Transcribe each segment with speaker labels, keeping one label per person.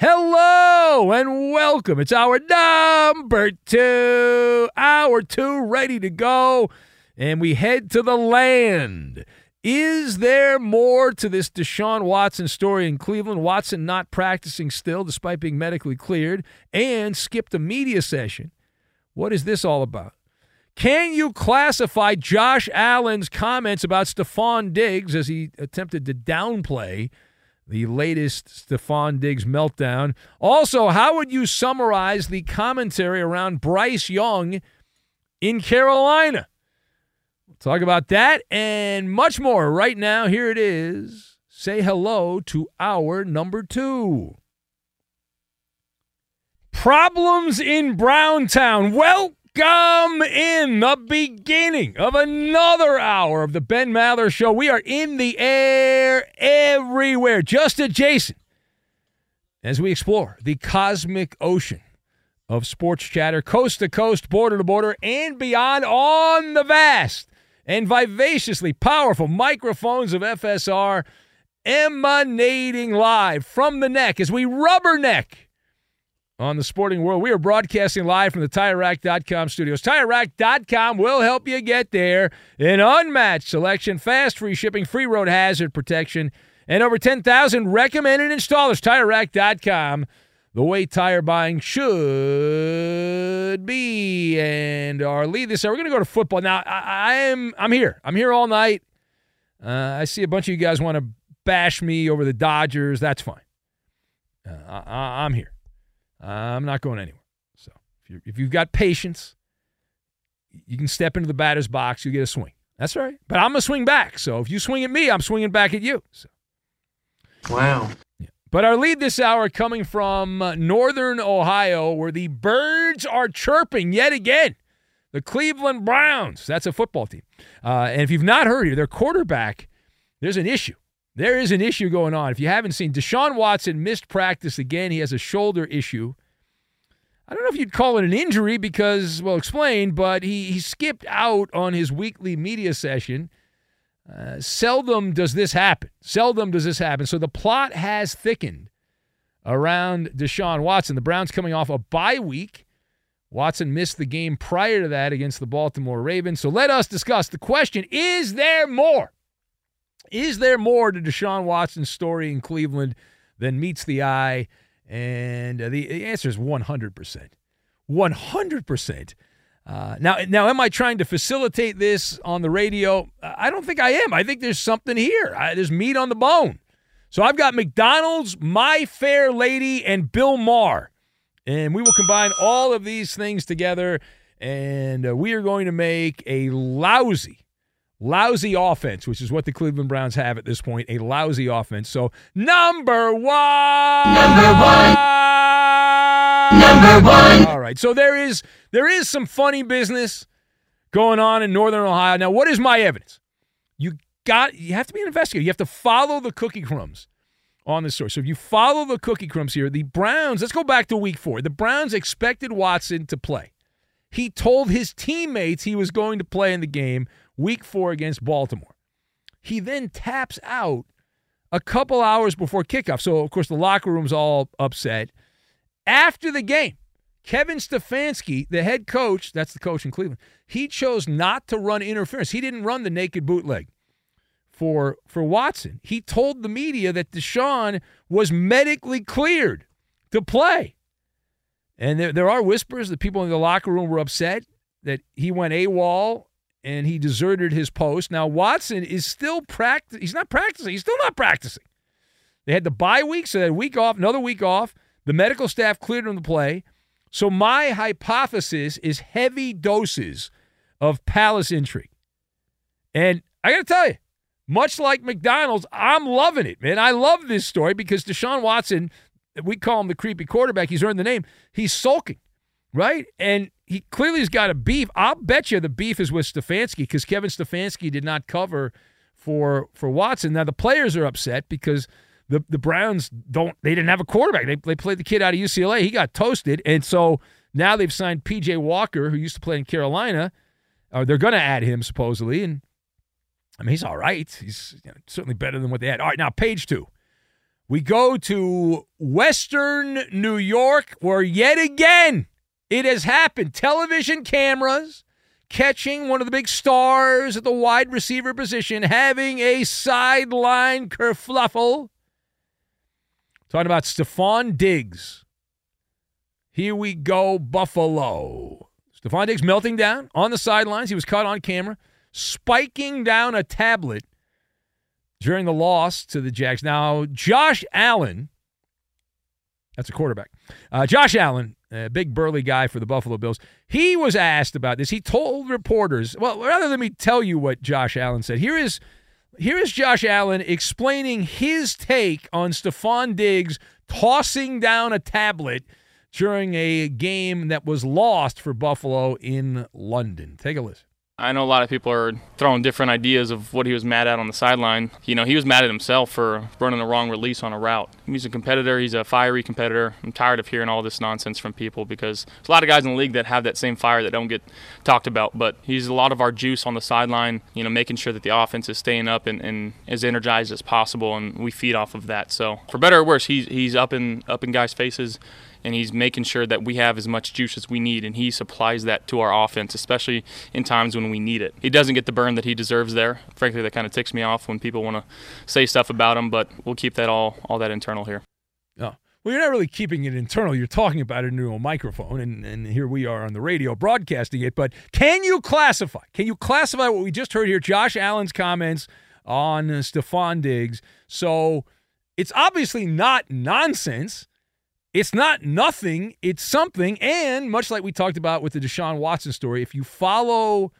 Speaker 1: Hello and welcome. It's our number two, hour two, ready to go. And we head to the land. Is there more to this Deshaun Watson story in Cleveland? Watson not practicing still despite being medically cleared and skipped a media session. What is this all about? Can you classify Josh Allen's comments about Stefon Diggs as he attempted to downplay the latest Stefon Diggs meltdown? Also, how would you summarize the commentary around Bryce Young in Carolina? We'll talk about that and much more right now. Here it is. Say hello to our number two. Problems in Browntown. Welcome in the beginning of another hour of the Ben Maller Show. We are in the air everywhere, just adjacent, as we explore the cosmic ocean of sports chatter, coast to coast, border to border, and beyond on the vast and vivaciously powerful microphones of FSR emanating live from the neck as we rubberneck on the sporting world. We are broadcasting live from the TireRack.com studios. TireRack.com will help you get there. An unmatched selection, fast free shipping, free road hazard protection, and over 10,000 recommended installers. TireRack.com, the way tire buying should be. And our lead this hour, we're going to go to football. Now, I, I am I'm here. I'm here all night. Uh, I see a bunch of you guys want to bash me over the Dodgers. That's fine. Uh, I, I'm here. I'm not going anywhere. So if, you if you've got patience, you can step into the batter's box. You get a swing. That's right. But I'm gonna swing back. So if you swing at me, I'm swinging back at you. So.
Speaker 2: Wow.
Speaker 1: Yeah. But our lead this hour coming from uh, northern Ohio, where the birds are chirping yet again. The Cleveland Browns. That's a football team. Uh, and if you've not heard here, their quarterback, there's an issue. There is an issue going on. If you haven't seen, Deshaun Watson missed practice again. He has a shoulder issue. I don't know if you'd call it an injury because, well, explain, but he, he skipped out on his weekly media session. Uh, seldom does this happen. Seldom does this happen. So the plot has thickened around Deshaun Watson. The Browns coming off a bye week. Watson missed the game prior to that against the Baltimore Ravens. So let us discuss the question Is there more? Is there more to Deshaun Watson's story in Cleveland than meets the eye? And uh, the, answer is 100%. 100%. Uh, now, now, am I trying to facilitate this on the radio? I don't think I am. I think there's something here. I, there's meat on the bone. So I've got McDonald's, My Fair Lady, and Bill Maher. And we will combine all of these things together, and uh, we are going to make a lousy, lousy offense, which is what the Cleveland Browns have at this point a lousy offense. So, number one.
Speaker 3: Number one. Number one.
Speaker 1: All right. So there is there is some funny business going on in Northern Ohio. Now, what is my evidence? You got you have to be an investigator. You have to follow the cookie crumbs on the story. So if you follow the cookie crumbs here, the Browns, let's go back to week four. The Browns expected Watson to play. He told his teammates he was going to play in the game week four against Baltimore. He then taps out a couple hours before kickoff. So, of course, the locker room's all upset. After the game, Kevin Stefanski, the head coach, that's the coach in Cleveland, he chose not to run interference. He didn't run the naked bootleg for for Watson. He told the media that Deshaun was medically cleared to play. And there, there are whispers that people in the locker room were upset that he went AWOL and he deserted his post. Now Watson is still practice. He's not practicing. He's still not practicing. They had the bye week, so they had a week off, another week off. The medical staff cleared him to play. So my hypothesis is heavy doses of palace intrigue. And I got to tell you, much like McDonald's, I'm loving it, man. I love this story because Deshaun Watson, we call him the creepy quarterback. He's earned the name. He's sulking, right? And he clearly has got a beef. I'll bet you the beef is with Stefanski because Kevin Stefanski did not cover for for Watson. Now the players are upset because the the Browns don't they didn't have a quarterback. They they played the kid out of UCLA. He got toasted, and so now they've signed PJ Walker, who used to play in Carolina. Or they're going to add him supposedly, and I mean, he's all right. He's you know, certainly better than what they had. All right, now page two. We go to Western New York, where yet again it has happened. Television cameras catching one of the big stars at the wide receiver position having a sideline kerfluffle. Talking about Stefon Diggs. Here we go, Buffalo. Stefon Diggs melting down on the sidelines. He was caught on camera spiking down a tablet during the loss to the Jags. Now, Josh Allen, that's a quarterback. Uh, Josh Allen, a big burly guy for the Buffalo Bills, he was asked about this. He told reporters, well, rather let me tell you what Josh Allen said. Here is here is Josh Allen explaining his take on Stefon Diggs tossing down a tablet during a game that was lost for Buffalo in London. Take a listen.
Speaker 4: I know a lot of people are throwing different ideas of what he was mad at on the sideline. You know, he was mad at himself for running the wrong release on a route. He's a competitor, he's a fiery competitor. I'm tired of hearing all this nonsense from people because there's a lot of guys in the league that have that same fire that don't get talked about. But he's a lot of our juice on the sideline, you know, making sure that the offense is staying up and, and as energized as possible, and we feed off of that. So, for better or worse, he's, he's up in, up in guys' faces and he's making sure that we have as much juice as we need, and he supplies that to our offense, especially in times when we need it. He doesn't get the burn that he deserves there. Frankly, that kind of ticks me off when people want to say stuff about him, but we'll keep that all all that internal here.
Speaker 1: Oh. Well, you're not really keeping it internal. You're talking about it into a microphone, and, and here we are on the radio broadcasting it. But can you classify? Can you classify what we just heard here? Josh Allen's comments on uh, Stefon Diggs. So it's obviously not nonsense. It's not nothing, it's something. And much like we talked about with the Deshaun Watson story, if you follow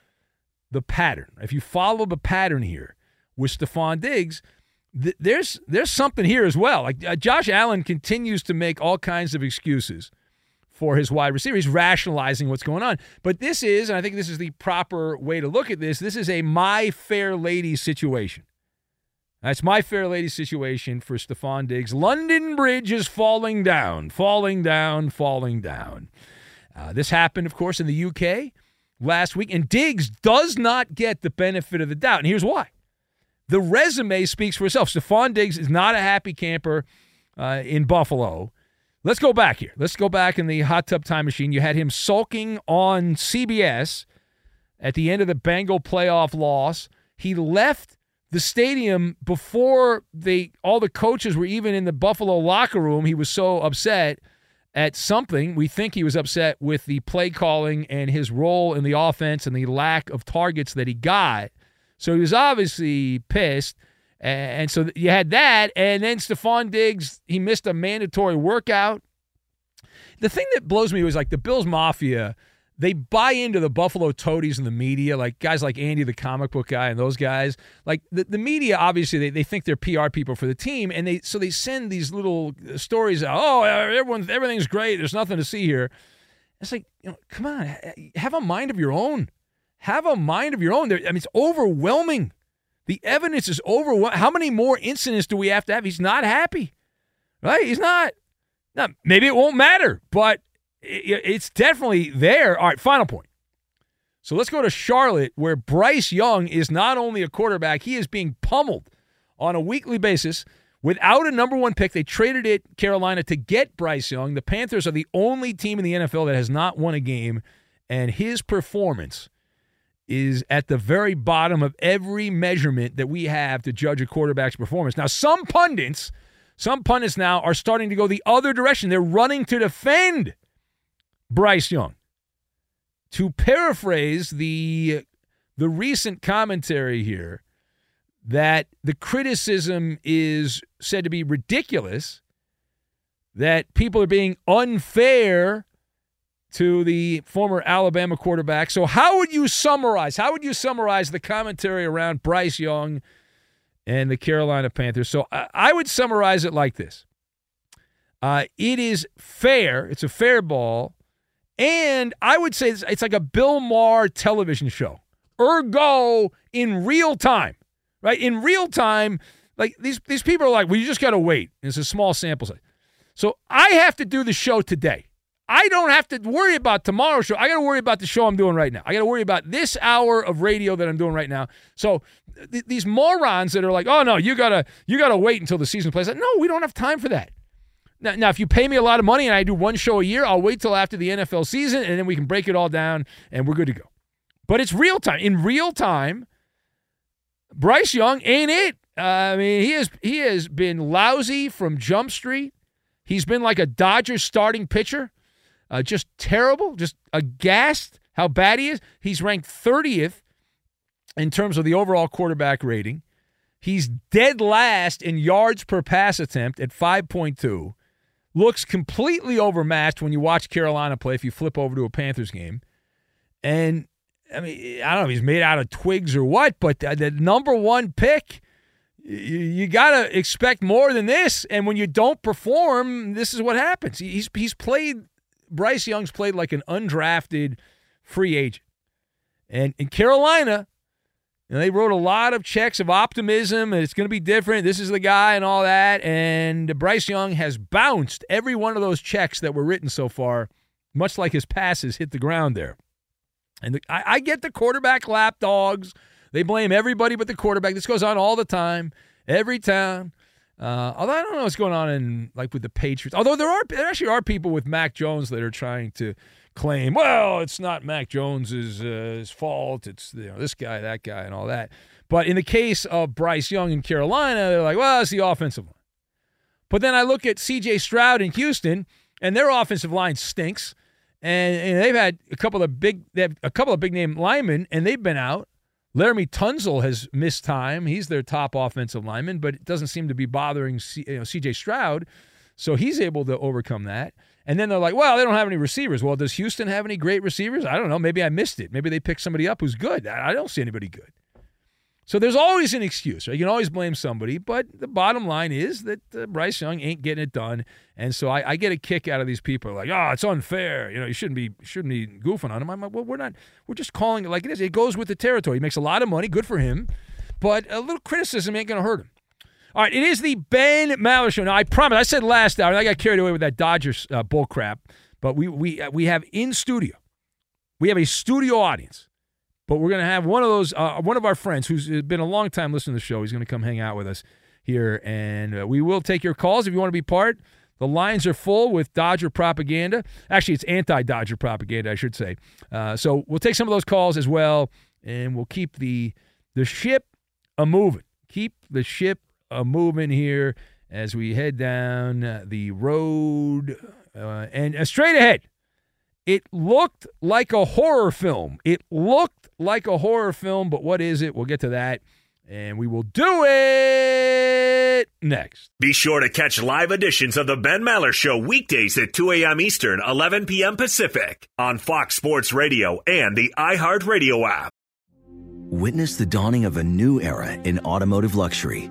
Speaker 1: the pattern, if you follow the pattern here with Stefon Diggs, th- there's there's something here as well. Like uh, Josh Allen continues to make all kinds of excuses for his wide receiver. He's rationalizing what's going on. But this is, and I think this is the proper way to look at this, this is a my fair lady situation. That's my fair lady situation for Stefon Diggs. London Bridge is falling down, falling down, falling down. Uh, this happened, of course, in the UK last week, and Diggs does not get the benefit of the doubt. And here's why. the resume speaks for itself. Stefon Diggs is not a happy camper uh, in Buffalo. Let's go back here. Let's go back in the hot tub time machine. You had him sulking on CBS at the end of the Bengal playoff loss. He left the stadium before they all the coaches were even in the Buffalo locker room. He was so upset at something. We think he was upset with the play calling and his role in the offense and the lack of targets that he got. So he was obviously pissed. And so you had that. And then Stefon Diggs, he missed a mandatory workout. The thing that blows me was like the Bills Mafia they buy into the Buffalo Toadies and the media, like guys like Andy, the comic book guy, and those guys. Like the, the media, obviously, they, they think they're PR people for the team, and they so they send these little uh, stories out. Oh, everyone, everything's great. There's nothing to see here. It's like, you know, come on, have a mind of your own. Have a mind of your own. I mean, it's overwhelming. The evidence is overwhelming. How many more incidents do we have to have? He's not happy, right? He's not. Now, maybe it won't matter, but it's definitely there. All right, final point. So let's go to Charlotte, where Bryce Young is not only a quarterback, he is being pummeled on a weekly basis. Without a number one pick, they traded it Carolina to get Bryce Young. The Panthers are the only team in the NFL that has not won a game, and his performance is at the very bottom of every measurement that we have to judge a quarterback's performance. Now, some pundits, some pundits now are starting to go the other direction. They're running to defend Bryce Young. To paraphrase the the recent commentary here that the criticism is said to be ridiculous, that people are being unfair to the former Alabama quarterback. So, how would you summarize? How would you summarize the commentary around Bryce Young and the Carolina Panthers? So, I would summarize it like this uh, It is fair, it's a fair ball and I would say it's, like a Bill Maher television show. Ergo, in real time, right? In real time, like these, these people are like, well, you just got to wait. It's a small sample size. So I have to do the show today. I don't have to worry about tomorrow's show. I got to worry about the show I'm doing right now. I got to worry about this hour of radio that I'm doing right now. So th- these morons that are like, "Oh no, you gotta you gotta wait until the season plays." No, we don't have time for that. Now, now, if you pay me a lot of money and I do one show a year, I'll wait till after the NFL season and then we can break it all down and we're good to go. But it's real time. In real time, Bryce Young ain't it. Uh, I mean, he has he has been lousy from Jump Street. He's been like a Dodgers starting pitcher, uh, just terrible, just aghast how bad he is. He's ranked 30th in terms of the overall quarterback rating. He's dead last in yards per pass attempt at 5.2 looks completely overmatched when you watch Carolina play if you flip over to a Panthers game. And I mean, I don't know if he's made out of twigs or what, but the number one pick, you, you got to expect more than this. And when you don't perform, this is what happens. He's, he's played, Bryce Young's played like an undrafted free agent. And in Carolina, and they wrote a lot of checks of optimism and it's going to be different. This is the guy and all that. And Bryce Young has bounced every one of those checks that were written so far, much like his passes hit the ground there. And the, I, I get the quarterback lapdogs. They blame everybody but the quarterback. This goes on all the time, every time. Uh, although I don't know what's going on in like with the Patriots. Although there are there actually are people with Mac Jones that are trying to claim, well, it's not Mac Jones's uh, fault. It's you know this guy, that guy, and all that. But in the case of Bryce Young in Carolina, they're like, well, it's the offensive line. But then I look at C.J. Stroud in Houston, and their offensive line stinks. And, and they've had a couple of big, they have a couple of big name linemen, and they've been out. Laremy Tunsil has missed time. He's their top offensive lineman, but it doesn't seem to be bothering C, you know, C.J. Stroud. So he's able to overcome that. And then they're like, well, they don't have any receivers. Well, does Houston have any great receivers? I don't know. Maybe I missed it. Maybe they picked somebody up who's good. I don't see anybody good. So there's always an excuse. Right? You can always blame somebody, but the bottom line is that uh, Bryce Young ain't getting it done, and so I, I, get a kick out of these people like, oh, it's unfair. You know, you shouldn't be shouldn't be goofing on him. I'm like, well, we're not. We're just calling it like it is. It goes with the territory. He makes a lot of money. Good for him, but a little criticism ain't going to hurt him. All right, it is the Ben Maller Show. Now, I promise, I said last hour, I got carried away with that Dodgers uh, bull crap, but we, we, uh, we have in studio, we have a studio audience but we're going to have one of those, uh, one of our friends who's been a long time listening to the show. He's going to come hang out with us here, and uh, we will take your calls if you want to be part. The lines are full with Dodger propaganda. Actually, it's anti Dodger propaganda, I should say. Uh, so we'll take some of those calls as well, and we'll keep the the ship a moving. Keep the ship a movement here as we head down the road uh, and uh, straight ahead. It looked like a horror film. It looked like a horror film, but what is it? We'll get to that, and we will do it next.
Speaker 3: Be sure to catch live editions of The Ben Maller Show weekdays at 2 a.m. Eastern, 11 p.m. Pacific on Fox Sports Radio and the iHeartRadio app.
Speaker 5: Witness the dawning of a new era in automotive luxury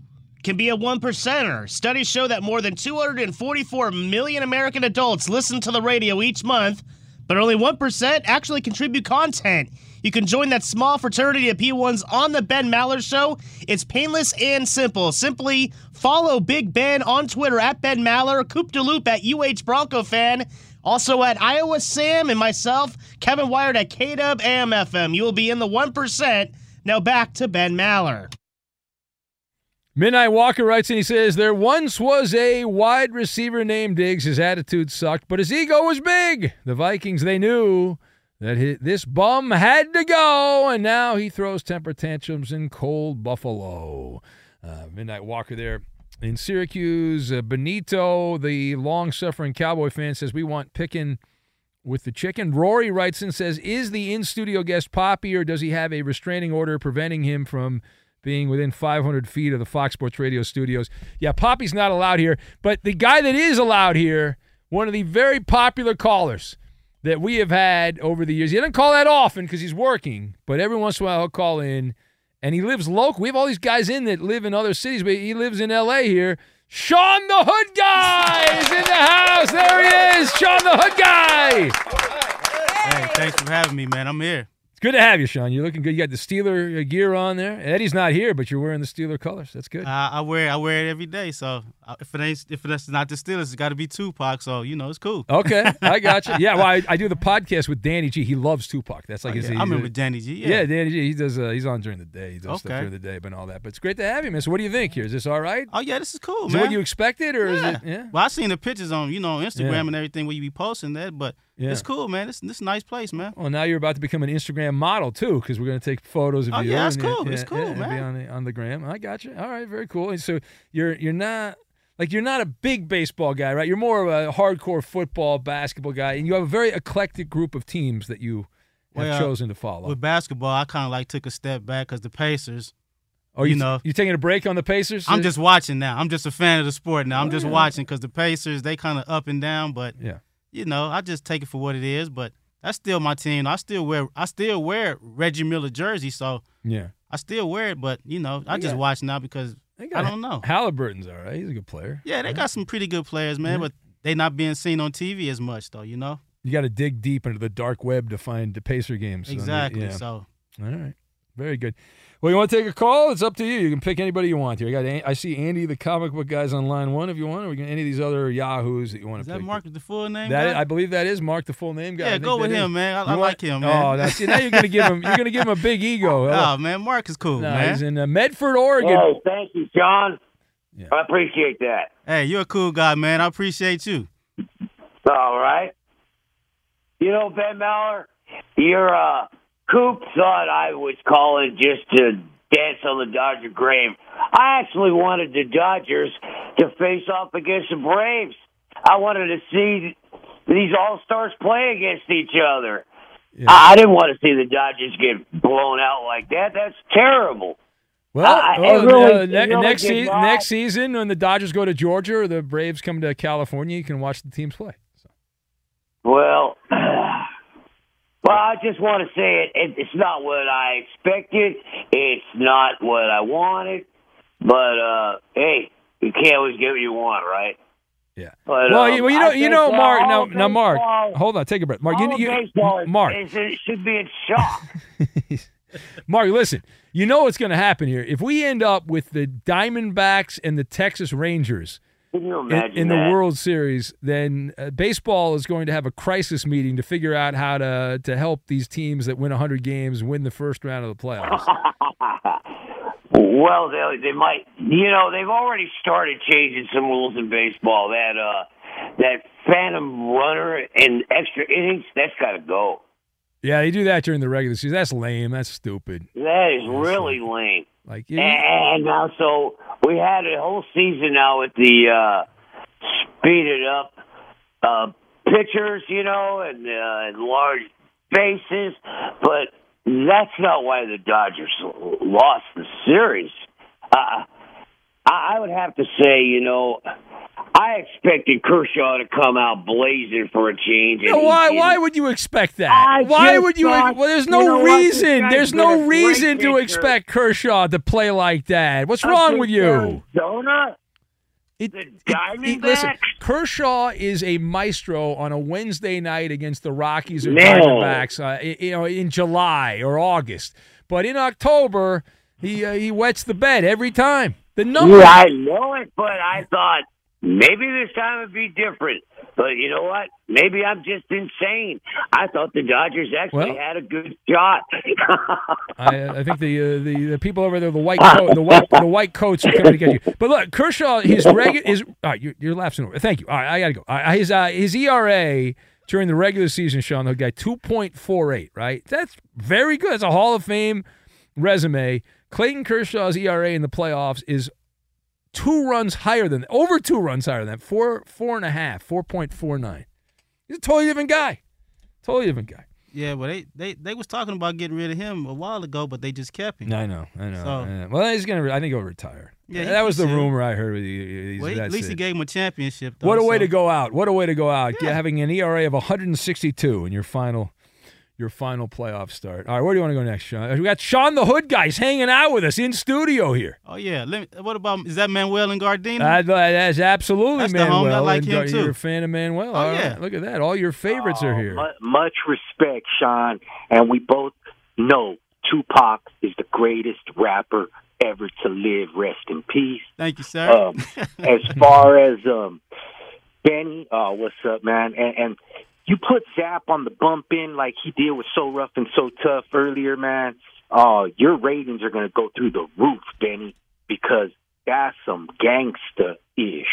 Speaker 6: can be a one percenter. Studies show that more than 244 million American adults listen to the radio each month, but only 1% actually contribute content. You can join that small fraternity of P1s on the Ben Maller Show. It's painless and simple. Simply follow Big Ben on Twitter at Ben Maller, Coop de Loop at UH Bronco Fan, also at Iowa Sam and myself, Kevin Wired at KW AMFM. You will be in the 1%. Now back to Ben Maller.
Speaker 1: Midnight Walker writes and he says, There once was a wide receiver named Diggs. His attitude sucked, but his ego was big. The Vikings, they knew that hi this bum had to go, and now he throws temper tantrums in cold Buffalo. Uh, Midnight Walker there in Syracuse. Uh, Benito, the long suffering Cowboy fan, says, We want picking with the chicken. Rory writes and says, Is the in studio guest Poppy, or does he have a restraining order preventing him from being within 500 feet of the Fox Sports Radio studios? Yeah, Poppy's not allowed here, but the guy that is allowed here, one of the very popular callers that we have had over the years, he doesn't call that often because he's working, but every once in a while he'll call in. And he lives local. We have all these guys in that live in other cities, but he lives in L.A. here. Sean the Hood Guy is in the house. There he is, Sean the Hood Guy.
Speaker 7: Hey, thanks for having me, man. I'm here.
Speaker 1: Good to have you, Sean. You're looking good. You got the Steeler gear on there. Eddie's not here, but you're wearing the Steeler colors. That's good.
Speaker 7: Uh, I wear I wear it every day. So uh, if it ain't if it's not the Steelers, it's got to be Tupac. So you know it's cool.
Speaker 1: Okay, I got you. Yeah, well, I, I do the podcast with Danny G. He loves Tupac. That's like
Speaker 7: Oh,
Speaker 1: his.
Speaker 7: yeah. I remember Danny G, yeah.
Speaker 1: yeah, Danny G. He does. Uh, he's on during the day. He does stuff during the day, but all that. But it's great to have you, man. So, what do you think here? Is this all right?
Speaker 7: Oh yeah, this is cool,
Speaker 1: Is
Speaker 7: man.
Speaker 1: what you expected, or is
Speaker 7: yeah.
Speaker 1: it? Yeah.
Speaker 7: Well, I seen the pictures on you know Instagram and everything where you be posting that, but
Speaker 1: Yeah.
Speaker 7: it's cool, man. This this a nice place, man.
Speaker 1: Well, now you're about to become an Instagram model too, because we're going to take photos of
Speaker 7: Oh,
Speaker 1: you.
Speaker 7: yeah, that's
Speaker 1: and,
Speaker 7: cool. It's cool,
Speaker 1: and Be on the, on the gram. I got you. All right, very cool. And so you're you're not like you're not a big baseball guy, right? You're more of a hardcore football, basketball guy, and you have a very eclectic group of teams that you have
Speaker 7: Well,
Speaker 1: chosen to follow.
Speaker 7: With basketball, I kind of like took a step back because the Pacers.
Speaker 1: oh, you,
Speaker 7: you know,
Speaker 1: you taking a break on the Pacers?
Speaker 7: I'm just watching now. I'm just a fan of the sport now. I'm
Speaker 1: Oh,
Speaker 7: just
Speaker 1: yeah.
Speaker 7: watching because the Pacers they kind of up and down, but
Speaker 1: Yeah.
Speaker 7: You know, I just take it for what it is. But that's still my team. I still wear I still wear Reggie Miller jersey, so
Speaker 1: yeah.
Speaker 7: I still wear it. But you know, I
Speaker 1: They
Speaker 7: just
Speaker 1: got-
Speaker 7: watch now because I don't know.
Speaker 1: Halliburton's all right. He's a good player.
Speaker 7: Yeah, they got some pretty good players, man,
Speaker 1: Yeah.
Speaker 7: but they not being seen on TV as much though. You know.
Speaker 1: You got to dig deep into the dark web to find the Pacer games. So,
Speaker 7: Exactly.
Speaker 1: yeah.
Speaker 7: So
Speaker 1: All right. Very good. Well, you want to take a call? It's up to you. You can pick anybody you want here. I got I see Andy, the comic book guys, on line one. If you want, or we can any of these other yahoos that you want
Speaker 7: is
Speaker 1: to Is
Speaker 7: that
Speaker 1: pick.
Speaker 7: Mark the full name?
Speaker 1: That
Speaker 7: guy?
Speaker 1: I believe that is Mark, the full name guy.
Speaker 7: Yeah, go with
Speaker 1: that is.
Speaker 7: him, man. I- I like him, man.
Speaker 1: Oh, that's see, now you're gonna give him. You're gonna give him a big ego.
Speaker 7: Oh man, Mark is cool,
Speaker 1: No,
Speaker 7: man.
Speaker 1: he's in uh, Medford, Oregon.
Speaker 8: Hey, thank you, John. I appreciate that.
Speaker 7: Hey, you're a cool guy, man. I appreciate you.
Speaker 8: All right. You know, Ben Maller, your uh, Coop thought I was calling just to dance on the Dodger grave. I actually wanted the Dodgers to face off against the Braves. I wanted to see these All Stars play against each other. I I didn't want to see the Dodgers get blown out like that. That's terrible.
Speaker 1: Well,
Speaker 8: I- I
Speaker 1: well,
Speaker 8: really-
Speaker 1: uh, ne-
Speaker 8: really
Speaker 1: next se- next season when the Dodgers go to Georgia or the Braves come to California, you can watch the teams play.
Speaker 8: Well, well, I just want to say it, it. It's not what I expected. It's not what I wanted. But uh hey, you can't always get what you want, right?
Speaker 1: Yeah.
Speaker 8: But,
Speaker 1: well,
Speaker 8: um,
Speaker 1: you, well, you know, you know, Mark. Now, now, Mark. Hold on, take a breath. Mark, you, you,
Speaker 8: baseball
Speaker 1: Mark,
Speaker 8: is- it should be in shock.
Speaker 1: Mark, listen. You know what's going to happen here. If we end up with the Diamondbacks and the Texas Rangers
Speaker 8: Can you
Speaker 1: in,
Speaker 8: imagine
Speaker 1: in the
Speaker 8: that?
Speaker 1: World Series, then uh, baseball is going to have a crisis meeting to figure out how to to help these teams that win 100 games win the first round of the playoffs.
Speaker 8: Well, they they might. You know, they've already started changing some rules in baseball. That uh, that phantom runner in extra innings, that's got to go.
Speaker 1: yeah, they do that during the regular season. That's lame. That's stupid.
Speaker 8: That is really lame.
Speaker 1: Like,
Speaker 8: And, and now, so we had a whole season now with the uh, speeded up uh, pitchers, you know, and, uh, and large bases, but that's not why the Dodgers lost the series. Uh, I I would have to say, you know, I expected Kershaw to come out blazing for a change.
Speaker 1: No, why?
Speaker 8: didn't.
Speaker 1: Why would you expect that?
Speaker 8: I
Speaker 1: why would you?
Speaker 8: thought,
Speaker 1: well, there's
Speaker 8: you
Speaker 1: no
Speaker 8: know
Speaker 1: reason. There's no reason to expect Kershaw to play like that. What's wrong with you?
Speaker 8: Arizona?
Speaker 1: It,
Speaker 8: the
Speaker 1: He-
Speaker 8: Diamondbacks?
Speaker 1: listen, Kershaw is a maestro on a Wednesday night against the Rockies or
Speaker 8: No.
Speaker 1: Diamondbacks, uh, you know, in July or August. But in October, he uh, he wets the bed every time. The numbers.
Speaker 8: Yeah, I know it, but I thought maybe this time it'd be different. But you know what? Maybe I'm just insane. I thought the Dodgers actually
Speaker 1: Well-
Speaker 8: had a good shot.
Speaker 1: I, I think the, uh, the the people over there, the white coat, the white the white coats are coming to get you. But look, Kershaw, his regular is all right. You're, you're laughing over. Thank you. All right, I gotta go. Right, his uh, his ERA during the regular season, Sean, the guy 2.48, right? That's very good. It's a Hall of Fame resume. Clayton Kershaw's ERA in the playoffs is two runs higher than over two runs higher than that. Four four and a half, four point four nine. He's a totally different guy. Totally different guy.
Speaker 7: Yeah, well, they, they they was talking about getting rid of him a while ago, but they just kept him.
Speaker 1: I know, I know.
Speaker 7: So-
Speaker 1: I know. Well, he's gonna. I think he'll retire.
Speaker 7: Yeah,
Speaker 1: that was the rumor I heard. He's-
Speaker 7: Well, he- at least he gave him a championship. Though,
Speaker 1: What a way to go out! What a way to go out! Yeah. Having an ERA of 162 in your final, your final playoff start. All right, where do you want to go next, Sean? We got Sean the Hood guys hanging out with us in studio here.
Speaker 7: Oh yeah. Let me, what about is that Manuel and Gardena?
Speaker 1: That- that's absolutely
Speaker 7: That's the homie.
Speaker 1: Manuel.
Speaker 7: I like
Speaker 1: and
Speaker 7: him,
Speaker 1: Gar-
Speaker 7: too.
Speaker 1: You're a fan of Manuel.
Speaker 7: Oh,
Speaker 1: All
Speaker 7: yeah.
Speaker 1: right, Look at that. All your favorites are here.
Speaker 9: Much respect, Sean, and we both know Tupac is the greatest rapper ever to live. Rest in peace.
Speaker 7: Thank you, sir.
Speaker 9: Um, as far as um, Benny, uh, what's up, man? And, and you put Zapp on the bump in like he did with So Rough and So Tough earlier, man. Uh, your ratings are going to go through the roof, Benny, because that's some gangsta ish.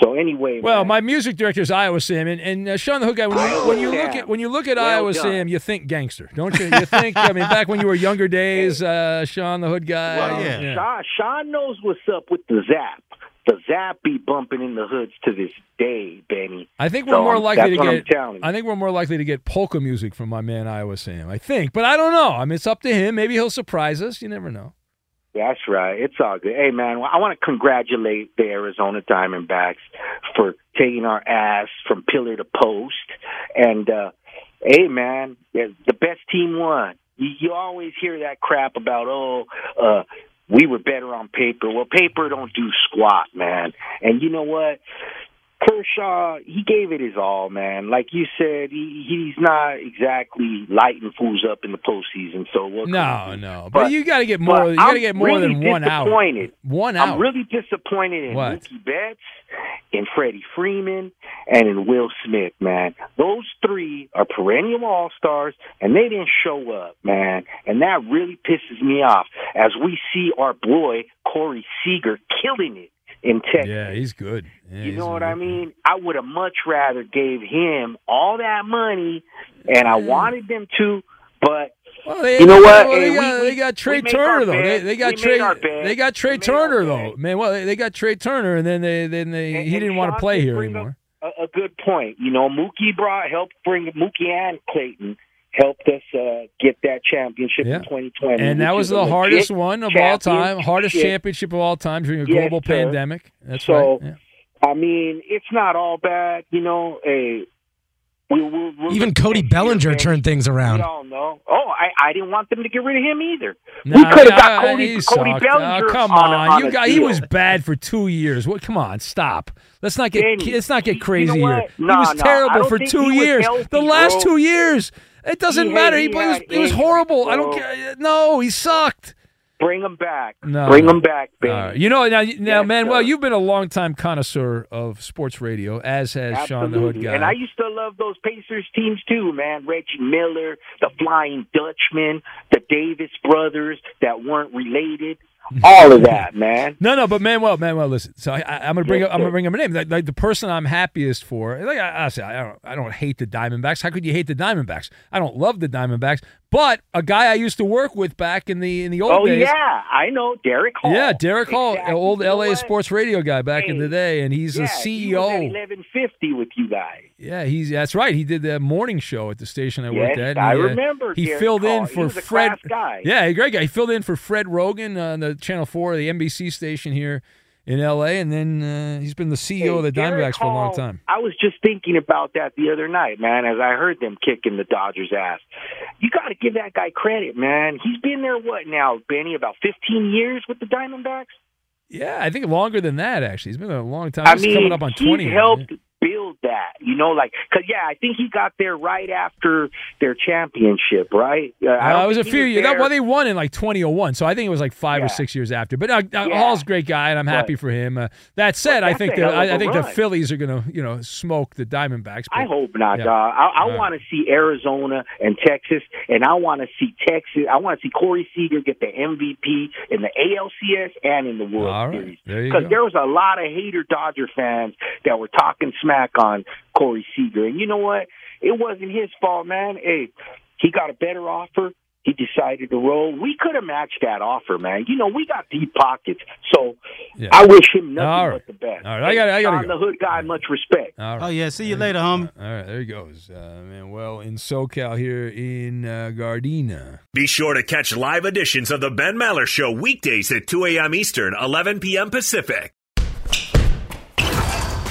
Speaker 9: So anyway,
Speaker 1: Well, my music director is Iowa Sam, and, and uh, Sean the Hood guy. When you, when you look at when you look at
Speaker 9: Well
Speaker 1: Iowa
Speaker 9: done.
Speaker 1: Sam, you think gangster, don't you? You think I mean back when you were younger days, uh, Sean the Hood guy.
Speaker 9: Well, Sean, Sean knows what's up with the Zapp. The Zapp be bumping in the hoods to this day, Benny.
Speaker 1: I think we're
Speaker 9: So,
Speaker 1: more likely to get. I think we're more likely to get polka music from my man Iowa Sam. I think, but I don't know. I mean, it's up to him. Maybe he'll surprise us. You never know.
Speaker 9: That's right. It's all good. Hey, man, I want to congratulate the Arizona Diamondbacks for taking our ass from pillar to post. And, uh, hey, man, the the best team won. You, you always hear that crap about, oh, uh, we were better on paper. Well, paper don't do squat, man. And you know what? Kershaw, he gave it his all, man. Like you said, he, he's not exactly lighting fools up in the postseason. So what?
Speaker 1: No, no. But, you got to get more. You got to get more
Speaker 9: really
Speaker 1: than one hour. One hour.
Speaker 9: I'm really disappointed in
Speaker 1: What?
Speaker 9: Mookie Betts, in Freddie Freeman, and in Will Smith, man. Those three are perennial all stars, and they didn't show up, man. And that really pisses me off as we see our boy Corey Seager killing it in Texas.
Speaker 1: Yeah, he's good. Yeah,
Speaker 9: You know what I mean? I would have much rather gave him all that money, and I wanted them to, but
Speaker 1: They-
Speaker 9: you know what?
Speaker 1: well, they,
Speaker 9: Hey,
Speaker 1: got,
Speaker 9: we-
Speaker 1: they got
Speaker 9: Trea
Speaker 1: Turner though. They, they got
Speaker 9: Trea.
Speaker 1: They got Trea
Speaker 9: We made our
Speaker 1: Turner though. Man, well, they, they got Trea Turner, and then they then they
Speaker 9: And-
Speaker 1: he didn't want to play here anymore.
Speaker 9: a, a good point. You know, Mookie brought helped bring Mookie and Clayton helped us uh, get that championship
Speaker 1: Yeah.
Speaker 9: in 2020,
Speaker 1: And that was the hardest one of all time, hardest
Speaker 9: championship.
Speaker 1: championship of all time during a
Speaker 9: Yes,
Speaker 1: global
Speaker 9: sir.
Speaker 1: pandemic. That's
Speaker 9: so,
Speaker 1: right. Yeah.
Speaker 9: I mean, it's not all bad. You know, a we, we, we're
Speaker 10: Even Cody Bellinger turned things
Speaker 9: We
Speaker 10: around.
Speaker 9: all know. Oh, I, I didn't want them to get rid of him either.
Speaker 1: Nah,
Speaker 9: we could have
Speaker 1: yeah,
Speaker 9: got Cody,
Speaker 1: he
Speaker 9: Cody. Bellinger
Speaker 1: Oh, come
Speaker 9: on,
Speaker 1: on,
Speaker 9: a, on
Speaker 1: you
Speaker 9: a
Speaker 1: got he was bad for two years. What? Come on, stop. Let's not get
Speaker 9: Danny,
Speaker 1: let's not get
Speaker 9: you know
Speaker 1: crazy here.
Speaker 9: what?
Speaker 1: he was
Speaker 9: nah,
Speaker 1: terrible
Speaker 9: don't
Speaker 1: for two years.
Speaker 9: healthy,
Speaker 1: the last
Speaker 9: bro.
Speaker 1: two years, it doesn't
Speaker 9: He
Speaker 1: matter. He,
Speaker 9: he
Speaker 1: was it was horrible. I don't care. No, he sucked.
Speaker 9: Bring him back.
Speaker 1: No,
Speaker 9: Bring
Speaker 1: no.
Speaker 9: him back, baby.
Speaker 1: Right. You know now, now,
Speaker 9: Yes,
Speaker 1: Manuel,
Speaker 9: sir.
Speaker 1: you've been a longtime connoisseur of sports radio, as has Sean the Hood guy.
Speaker 9: And I used to love those Pacers teams too, man. Reggie Miller, the Flying Dutchman, the Davis brothers that weren't related. All of that, man.
Speaker 1: No, no, but Manuel, Manuel, listen. So I, I'm gonna bring
Speaker 9: Yes,
Speaker 1: up, I'm gonna bring up a name. Like, like the person I'm happiest for. Like I, I say, I don't, I don't hate the Diamondbacks. How could you hate the Diamondbacks? I don't love the Diamondbacks, but a guy I used to work with back in the in the old
Speaker 9: Oh
Speaker 1: days.
Speaker 9: yeah, I know Derek Hall.
Speaker 1: Yeah, Derek Hall,
Speaker 9: Exactly.
Speaker 1: old
Speaker 9: You know
Speaker 1: LA
Speaker 9: what?
Speaker 1: sports radio guy back in the day, and he's
Speaker 9: yeah,
Speaker 1: a
Speaker 9: He was at
Speaker 1: CEO.
Speaker 9: 1150 with you guys.
Speaker 1: Yeah, he's that's right. He did the morning show at the station I worked at.
Speaker 9: I
Speaker 1: he, uh,
Speaker 9: remember
Speaker 1: He
Speaker 9: Derek
Speaker 1: filled in
Speaker 9: Hall. He
Speaker 1: for Fred. Yeah, great guy. He filled in for Fred Roggin on the Channel Four, the NBC station here in L.A., and then uh, he's been the CEO of the Diamondbacks for a long time.
Speaker 9: I was just thinking about that the other night, man, as I heard them kicking the Dodgers' ass. You got to give that guy credit, man. He's been there, what now, Benny? About 15 years with the Diamondbacks?
Speaker 1: Yeah, I think longer than that. Actually, he's been there a long time.
Speaker 9: I
Speaker 1: He's
Speaker 9: mean,
Speaker 1: coming up on twenty.
Speaker 9: he
Speaker 1: years,
Speaker 9: helped build that, you know, like, because, yeah, I think he got there right after their championship, right? Uh, I
Speaker 1: Uh, it was a few years. That, well, they won in like 2001, so I think it was like five
Speaker 9: Yeah.
Speaker 1: or six years after. But uh, uh,
Speaker 9: Yeah.
Speaker 1: Hall's a great guy, and I'm
Speaker 9: But-
Speaker 1: happy for him. Uh, that said, I think the, I, I think the. Phillies are going to you know smoke the Diamondbacks.
Speaker 9: I hope not,
Speaker 1: Yeah.
Speaker 9: dog. I, I want to see Arizona and Texas, and I want to see Texas. I want to see Corey Seager get the MVP in the ALCS and in the World
Speaker 1: right.
Speaker 9: Series. Because
Speaker 1: go.
Speaker 9: there was a lot of hater Dodger fans that were talking smack on Corey Seager, and you know what? it wasn't his fault, man. Hey, he got a better offer. He decided to roll. We could have matched that offer, man. You know, we got deep pockets, so
Speaker 1: Yeah.
Speaker 9: I wish him nothing
Speaker 1: All right.
Speaker 9: but the best.
Speaker 1: All right, I gotta- I gotta go.
Speaker 9: the hood guy, much respect.
Speaker 1: All right.
Speaker 7: Oh yeah, see you later, homie.
Speaker 1: All right, there he goes, uh, man. Well, in SoCal here in uh, Gardena.
Speaker 3: Be sure to catch live editions of The Ben Maller Show weekdays at 2 a.m. Eastern, 11 p.m. Pacific.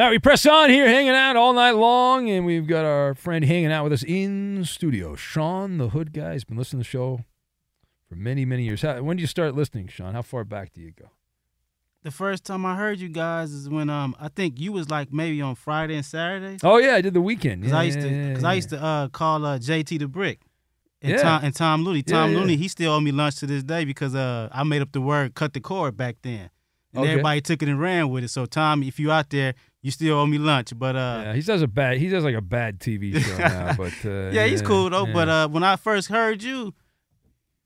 Speaker 1: Now we press on here, hanging out all night long, and we've got our friend hanging out with us in studio. Sean, the Hood guy, has been listening to the show for many, many years. How, when did you start listening, Sean? How far back do you go?
Speaker 7: The first time I heard you guys is when um I think you was like maybe on Friday and Saturday.
Speaker 1: Oh yeah, I did the weekend.
Speaker 7: Cause
Speaker 1: Yeah,
Speaker 7: I used to,
Speaker 1: yeah,
Speaker 7: cause
Speaker 1: yeah,
Speaker 7: I used to uh, call uh, JT the Brick, and
Speaker 1: Yeah.
Speaker 7: Tom and Tom Looney. Tom
Speaker 1: yeah.
Speaker 7: Looney, he still owe me lunch to this day because uh I made up the word "cut the cord" back then, and
Speaker 1: Okay.
Speaker 7: everybody took it and ran with it. So Tom, if you out there, you still owe me lunch. But uh,
Speaker 1: Yeah, he does a bad. He does like a bad TV show now, but uh,
Speaker 7: yeah, he's cool though.
Speaker 1: yeah.
Speaker 7: But uh, when I first heard you,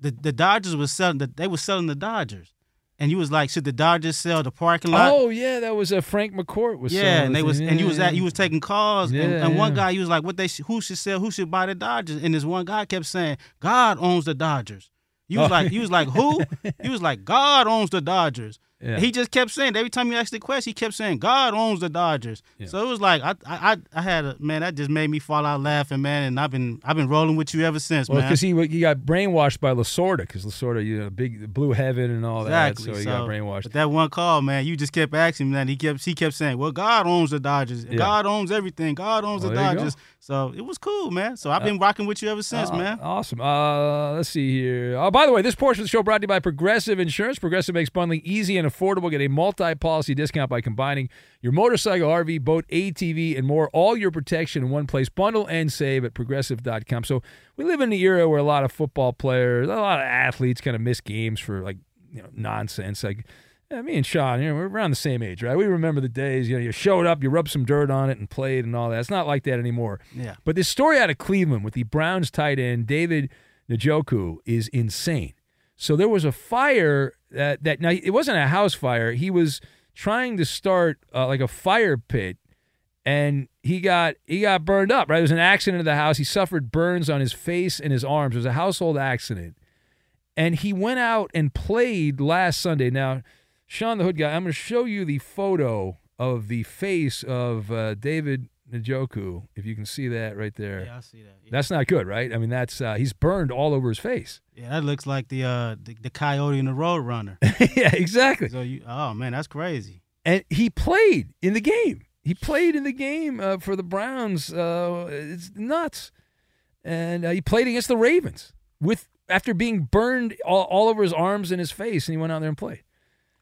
Speaker 7: the the Dodgers was selling. The, they was selling the Dodgers, and you was like, should the Dodgers sell the parking lot?
Speaker 1: oh yeah, that was uh, Frank McCourt was.
Speaker 7: yeah, and they was and you was at you was taking calls, and,
Speaker 1: Yeah,
Speaker 7: and one
Speaker 1: yeah.
Speaker 7: guy he was like, what they sh- who should sell, who should buy the Dodgers, and this one guy kept saying, God owns the Dodgers. You was
Speaker 1: Oh.
Speaker 7: like, you was like, who? he was like, God owns the Dodgers.
Speaker 1: Yeah.
Speaker 7: He just kept saying every time you asked the question, he kept saying, God owns the Dodgers. So it was like I I I- had a man that just made me fall out laughing, man, and I've been I've been rolling with you ever since,
Speaker 1: Well,
Speaker 7: man.
Speaker 1: because he he got brainwashed by Lasorda, because Lasorda, you know, big blue heaven and all
Speaker 7: Exactly.
Speaker 1: that, so he got brainwashed.
Speaker 7: But that one call, man, you just kept asking that. He kept he kept saying, "Well, God owns the Dodgers.
Speaker 1: Yeah.
Speaker 7: God owns everything. God owns
Speaker 1: Well,
Speaker 7: the
Speaker 1: there you go.
Speaker 7: Dodgers." So it was cool, man. So I've uh, been rocking with you ever since,
Speaker 1: Oh,
Speaker 7: man.
Speaker 1: Awesome. Uh, let's see here. Oh, by the way, this portion of the show brought to you by Progressive Insurance. Progressive makes bundling easy and affordable. Get a multi-policy discount by combining your motorcycle, RV, boat, ATV, and more. All your protection in one place. Bundle and save at progressive.com. So we live in the era where a lot of football players, a lot of athletes kind of miss games for like you know nonsense. Like yeah, me and Sean, you know, we're around the same age, right? We remember the days, you know, you showed up, you rubbed some dirt on it and played and all that. It's not like that anymore.
Speaker 7: Yeah.
Speaker 1: But this story out of Cleveland with the Browns tight end David Njoku is insane. So there was a fire that that now it wasn't a house fire. He was trying to start uh, like a fire pit, and he got he got burned up. Right, there was an accident at the house. He suffered burns on his face and his arms. It was a household accident, and he went out and played last Sunday. Now, Sean the Hood guy, I'm going to show you the photo of the face of uh, David Njoku. If you can see that right there.
Speaker 7: Yeah, I see that.
Speaker 1: That's not good, right? I mean, that's uh, he's burned all over his face.
Speaker 7: Yeah, that looks like the uh the, the coyote and the road runner.
Speaker 1: yeah, exactly.
Speaker 7: So you, oh man, that's crazy.
Speaker 1: And he played in the game. He played in the game uh, for the Browns. Uh, it's nuts. And uh, he played against the Ravens with after being burned all, all over his arms and his face, and he went out there and played.